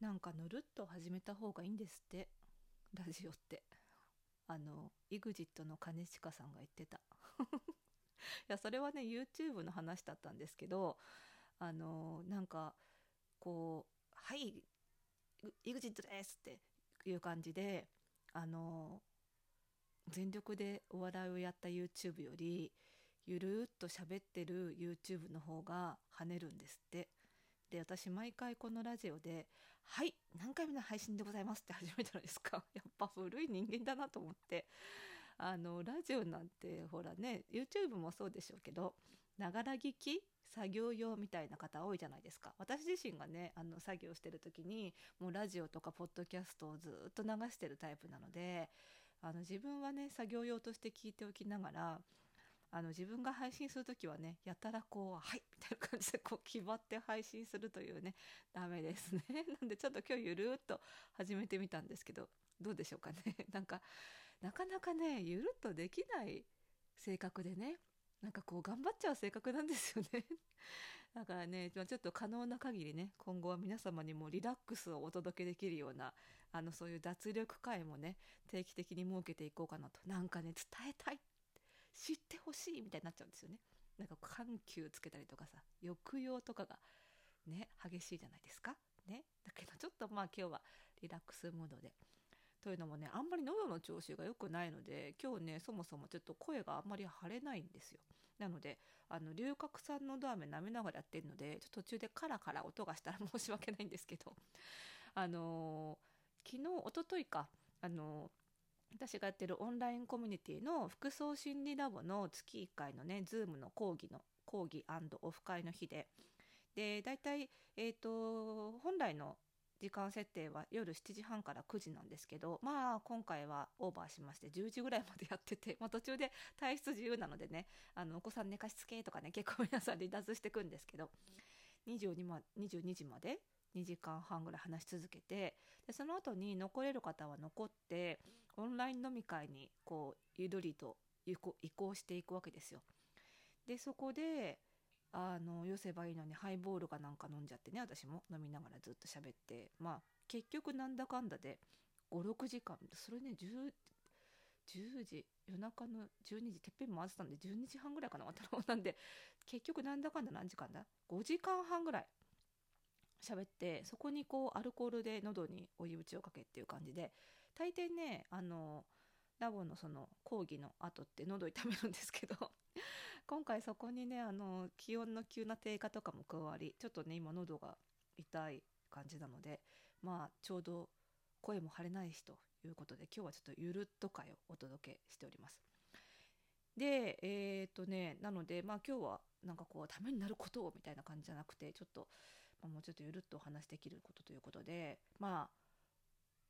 なんかぬるっと始めた方がいいんですって。ラジオって。あの EXIT の兼近さんが言ってた。いやそれはね YouTube の話だったんですけどあのなんかこう「はい EXIT です」っていう感じであの全力でお笑いをやった YouTube よりゆるっと喋ってる YouTube の方が跳ねるんですって。で私毎回このラジオで「はい何回目の配信でございます」って始めたのですか？やっぱ古い人間だなと思って。あのラジオなんてほらね YouTube もそうでしょうけどながら聞き作業用みたいな方多いじゃないですか。私自身がねあの作業してる時にもうラジオとかポッドキャストをずっと流してるタイプなのであの自分はね作業用として聞いておきながらあの自分が配信する時はねやたらこう「はい」みたいな感じでこう決まって配信するというねダメですね。なんでちょっと今日ゆるっと始めてみたんですけどどうでしょうかね。なんかなかなかねゆるっとできない性格でねなんかこう頑張っちゃう性格なんですよね。だからねちょっと可能な限りね今後は皆様にもリラックスをお届けできるようなあのそういう脱力会もね定期的に設けていこうかなと。なんかね伝えたい知ってほしいみたいになっちゃうんですよね。なんか緩急つけたりとかさ抑揚とかがね激しいじゃないですか。ね。だけどちょっとまあ今日はリラックスムードで。というのもねあんまり喉の調子が良くないので今日ねそもそもちょっと声があんまり腫れないんですよ。なのであの龍角散のど飴舐めながらやってるのでちょっと途中でカラカラ音がしたら申し訳ないんですけど。あのー、昨日おとといか。あのー私がやってるオンラインコミュニティの服装心理ラボの月1回のね Zoom の講義の講義オフ会の日で。で大体、えーと、本来の時間設定は夜7時半から9時なんですけどまあ今回はオーバーしまして10時ぐらいまでやってて、まあ、途中で体質自由なのでねあのお子さん寝かしつけとかね結構皆さん離脱してくんですけど。22, ま22時まで2時間半ぐらい話し続けてでその後に残れる方は残ってオンライン飲み会にこうゆるりと移行していくわけですよ。でそこであの寄せばいいのにハイボールかなんか飲んじゃってね私も飲みながらずっと喋ってまあ結局なんだかんだで56時間それね 10, 10時夜中の12時てっぺん回ってたんで12時半ぐらいかな終わったのなんで 結局なんだかんだ何時間だ？5時間半ぐらい喋ってそこにこうアルコールで喉に追い打ちをかけっていう感じで大抵ねあのラボのその講義の後って喉痛めるんですけど 今回そこにねあの気温の急な低下とかも加わりちょっとね今喉が痛い感じなのでまあちょうど声も張れないしということで今日はちょっとゆるっと会をお届けしております。でえー、っとねなのでまあ今日はなんかこうためになることをみたいな感じじゃなくてちょっと、まあ、もうちょっとゆるっとお話できることということでまあ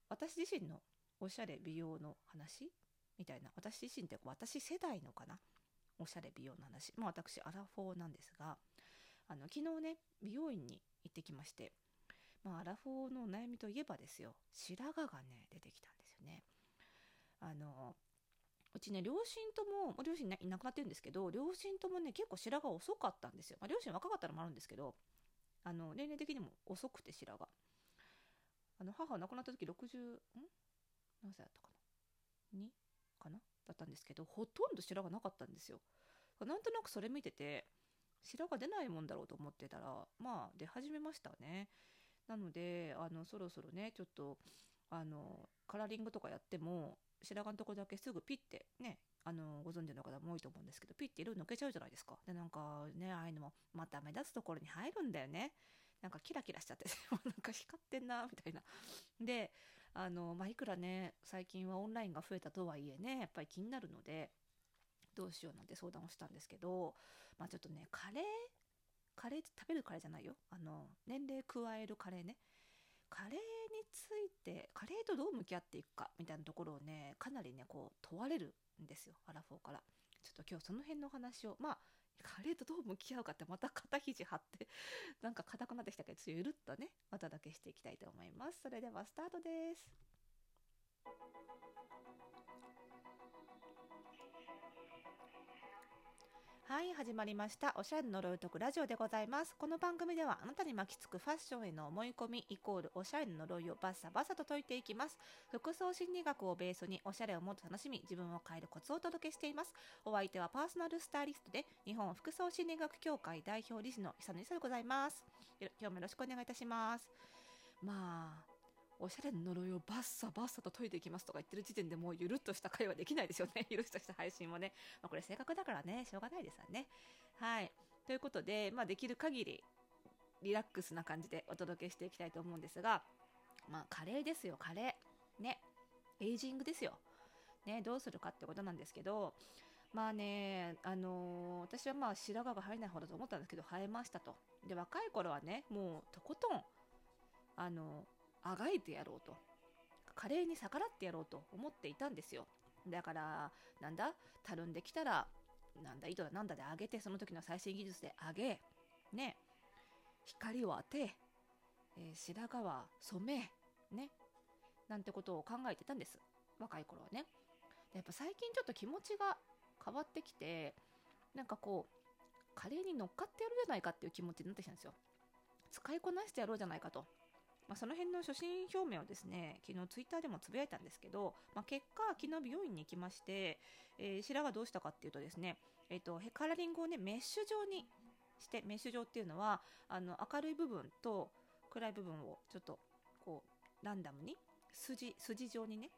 私自身のおしゃれ美容の話みたいな私自身って私世代のかなおしゃれ美容の話まあ私アラフォーなんですがあの昨日ね美容院に行ってきましてまあアラフォーの悩みといえばですよ白髪がね出てきたね。あのうちね両親とも両親、いなくなってるんですけど両親ともね結構白髪遅かったんですよ、まあ、両親若かったのもあるんですけどあの年齢的にも遅くて白髪。あの母が亡くなった時60ん？何歳だったかな？2かな？だったんですけどほとんど白髪なかったんですよ。なんとなくそれ見てて白髪出ないもんだろうと思ってたらまあ出始めましたね。なのであのそろそろねちょっとあのカラーリングとかやっても白髪のとこだけすぐピッてねあのご存知の方も多いと思うんですけどピッて色抜けちゃうじゃないですか。でなんかねああいうのもまた目立つところに入るんだよね。なんかキラキラしちゃって なんか光ってんなみたいな。であのまあいくらね最近はオンラインが増えたとはいえねやっぱり気になるのでどうしようなんて相談をしたんですけどまあちょっとねカレーカレー食べるカレーじゃないよ。あの年齢加えるカレーね。カレーについてカレーとどう向き合っていくかみたいなところをねかなりねこう問われるんですよアラフォーから。ちょっと今日その辺の話をまあカレーとどう向き合うかってまた肩肘張って なんか硬くなってきたけどゆるっとねお届けしていきたいと思います。それではスタートです。はい始まりました。おしゃれの呪いを解くラジオでございます。この番組ではあなたに巻きつくファッションへの思い込みイコールおしゃれの呪いをバッサバサと解いていきます。服装心理学をベースにおしゃれをもっと楽しみ自分を変えるコツをお届けしています。お相手はパーソナルスタイリストで日本服装心理学協会代表理事の久野里でございます。今日もよろしくお願いいたします。まあおしゃれの呪いをバッサバッサと解いていきますとか言ってる時点でもうゆるっとした会話できないですよね。ゆるっとした配信もね。まあ、これ性格だからね、しょうがないですわね。はい。ということで、まあ、できる限りリラックスな感じでお届けしていきたいと思うんですが、まあ、カレーですよ、カレー。ね。エイジングですよ。ね、どうするかってことなんですけど、まあね、あのー、私はまあ白髪が生えない方だと思ったんですけど、生えましたと。で、若い頃はね、もうとことん、あのーあがいてやろうと。華麗に逆らってやろうと思っていたんですよ。だからなんだ？たるんできたらなんだ？糸だなんだで上げてその時の最新技術で上げね？光を当て、えー、白髪は染めね？なんてことを考えてたんです。若い頃はね。やっぱ最近ちょっと気持ちが変わってきてなんかこう華麗に乗っかってやるじゃないかっていう気持ちになってきたんですよ。使いこなしてやろうじゃないかと。まあ、その辺の初心表明をですね昨日ツイッターでもつぶやいたんですけど、まあ、結果昨日美容院に行きまして、えー、白髪どうしたかっていうとですね、えーと、カラーリングをねメッシュ状にしてメッシュ状っていうのはあの明るい部分と暗い部分をちょっとこうランダムに筋筋状にね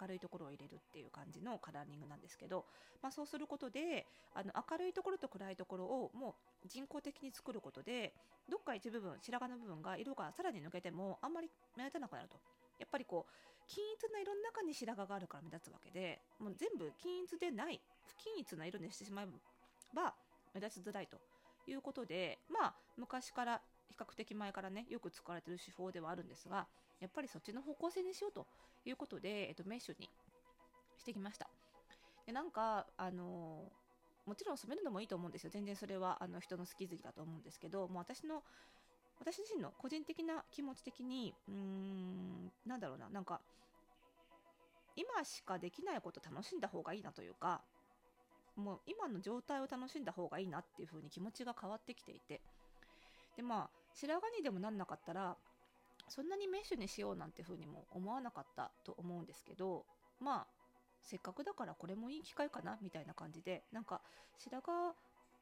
明るいところを入れるっていう感じのカラーリングなんですけど、まあ、そうすることであの明るいところと暗いところをもう人工的に作ることでどっか一部分白髪の部分が色がさらに抜けてもあんまり目立たなくなると。やっぱりこう均一な色の中に白髪があるから目立つわけでもう全部均一でない不均一な色にしてしまえば目立ちづらいと。いうことでまあ昔から比較的前からねよく使われてる手法ではあるんですがやっぱりそっちの方向性にしようということで、えっと、メッシュにしてきました。でなんか、あのもちろん染めるのもいいと思うんですよ。全然それはあの人の好き好きだと思うんですけど、もう私の、私自身の個人的な気持ち的に、うーん、なんだろうな、なんか、今しかできないこと楽しんだ方がいいなというか、もう今の状態を楽しんだ方がいいなっていう風に気持ちが変わってきていて、でまあ白髪にでもなんなかったらそんなにメッシュにしようなんて風にも思わなかったと思うんですけどまあせっかくだからこれもいい機会かなみたいな感じでなんか白髪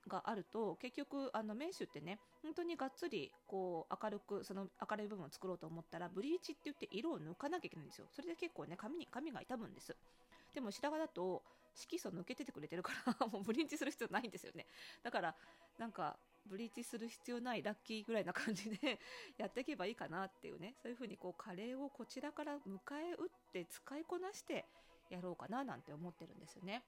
があると結局あのメッシュってね本当にがっつりこう明るくその明るい部分を作ろうと思ったらブリーチって言って色を抜かなきゃいけないんですよ。それで結構ね髪に髪が傷むんです。でも白髪だと色素抜けててくれてるから もうブリーチする必要ないんですよねだからなんかブリーチする必要ないラッキーぐらいな感じで やっていけばいいかなっていうねそういう風にこうカレーをこちらから迎え撃って使いこなしてやろうかななんて思ってるんですよね。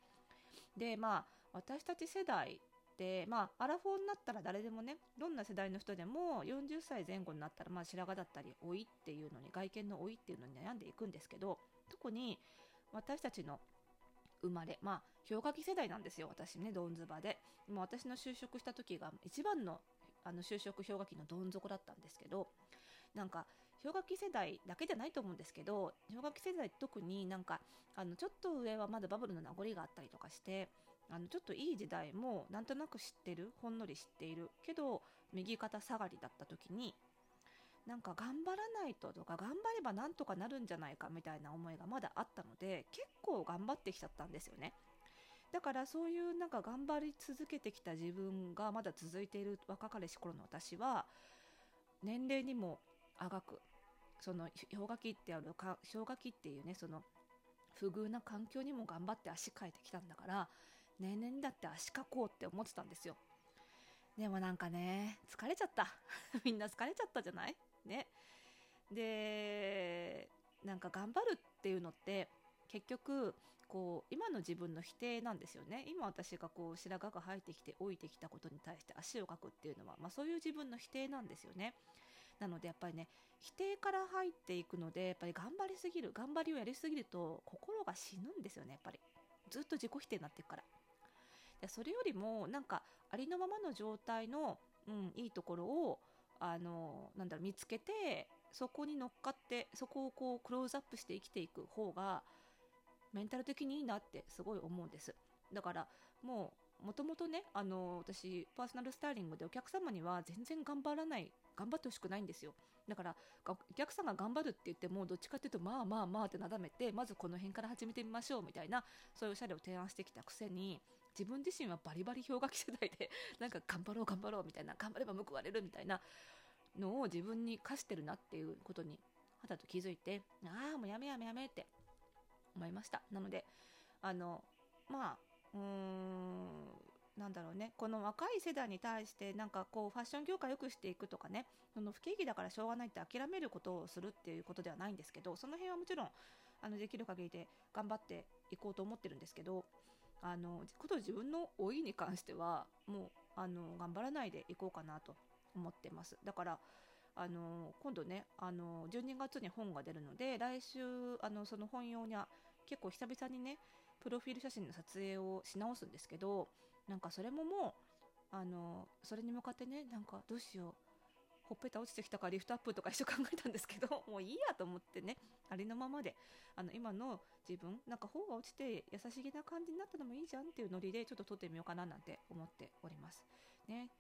でまあ私たち世代でまあアラフォーになったら誰でもねどんな世代の人でも40歳前後になったらまあ白髪だったり老いっていうのに外見の老いっていうのに悩んでいくんですけど特に私たちの生まれまあ氷河期世代なんですよ私ねどんずばで。もう私の就職した時が一番のあの就職氷河期のどん底だったんですけどなんか氷河期世代だけじゃないと思うんですけど氷河期世代特になんかあのちょっと上はまだバブルの名残があったりとかしてあのちょっといい時代もなんとなく知ってるほんのり知っているけど右肩下がりだった時になんか頑張らないととか頑張ればなんとかなるんじゃないかみたいな思いがまだあったので結構頑張ってきちゃったんですよね。だからそういうなんか頑張り続けてきた自分がまだ続いている若かりし頃の私は年齢にもあがくその氷河期ってあるか氷河期っていうねその不遇な環境にも頑張って足かいてきたんだから年々だって足かこうって思ってたんですよ。でもなんかね疲れちゃった。みんな疲れちゃったじゃない？ね。でなんか頑張るっていうのって結局こう今の自分の否定なんですよね。今私がこう白髪が生えてきて老いてきたことに対して足をかくっていうのは、まあ、そういう自分の否定なんですよね。なのでやっぱりね否定から入っていくのでやっぱり頑張りすぎる頑張りをやりすぎると心が死ぬんですよねやっぱり。ずっと自己否定になっていくから。でそれよりもなんかありのままの状態の、うん、いいところをあのなんだろう見つけてそこに乗っかってそこをこうクローズアップして生きていく方がメンタル的にいいなってすごい思うんです。だからもうもともとねあの私パーソナルスタイリングでお客様には全然頑張らない頑張ってほしくないんですよ。だからお客さんが頑張るって言ってもどっちかっていうとまあまあまあってなだめてまずこの辺から始めてみましょうみたいなそういうおしゃれを提案してきたくせに自分自身はバリバリ氷河期世代でなんか頑張ろう頑張ろうみたいな頑張れば報われるみたいなのを自分に課してるなっていうことに肌と気づいてああもうやめやめやめって思いました。なのであのまあうーんなんだろうね。この若い世代に対してなんかこうファッション業界良くしていくとかね。その不景気だからしょうがないって諦めることをするっていうことではないんですけどその辺はもちろんあのできる限りで頑張っていこうと思ってるんですけどあのこと自分の老いに関してはもうあの頑張らないでいこうかなと思ってます。だからあの今度ねあの12月に本が出るので来週あのその本用には結構久々にねプロフィール写真の撮影をし直すんですけどなんかそれももうあのそれに向かってねなんかどうしよう。ほっぺた落ちてきたからリフトアップとか一緒考えたんですけど もういいやと思ってねありのままであの今の自分なんか頬が落ちて優しげな感じになったのもいいじゃんっていうノリでちょっと撮ってみようかななんて思っております。ね。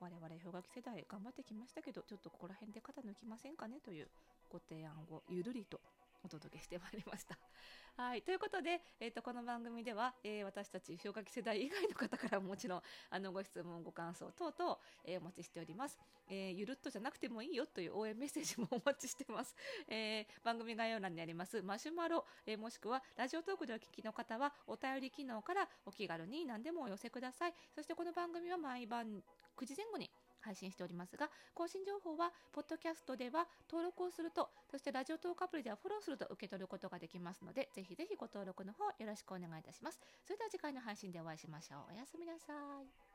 我々氷河期世代頑張ってきましたけどちょっとここら辺で肩抜きませんかねというご提案をゆるりとお届けしてまいりました。はい。ということで、えっ、ー、と、この番組では、えー、私たち氷河期世代以外の方からももちろん、あの、ご質問、ご感想等々、えー、お待ちしております。えゆるっとじゃなくてもいいよという応援メッセージもお待ちしてます。え番組概要欄にありますマシュマロ、えもしくはラジオトークでお聞きの方は、お便り機能からお気軽に何でもお寄せください。そしてこの番組は毎晩9時前後に配信しておりますが、更新情報は、ポッドキャストでは登録をすると、そしてラジオトークアプリではフォローすると受け取ることができますので、ぜひぜひご登録の方よろしくお願いいたします。それでは次回の配信でお会いしましょう。おやすみなさい。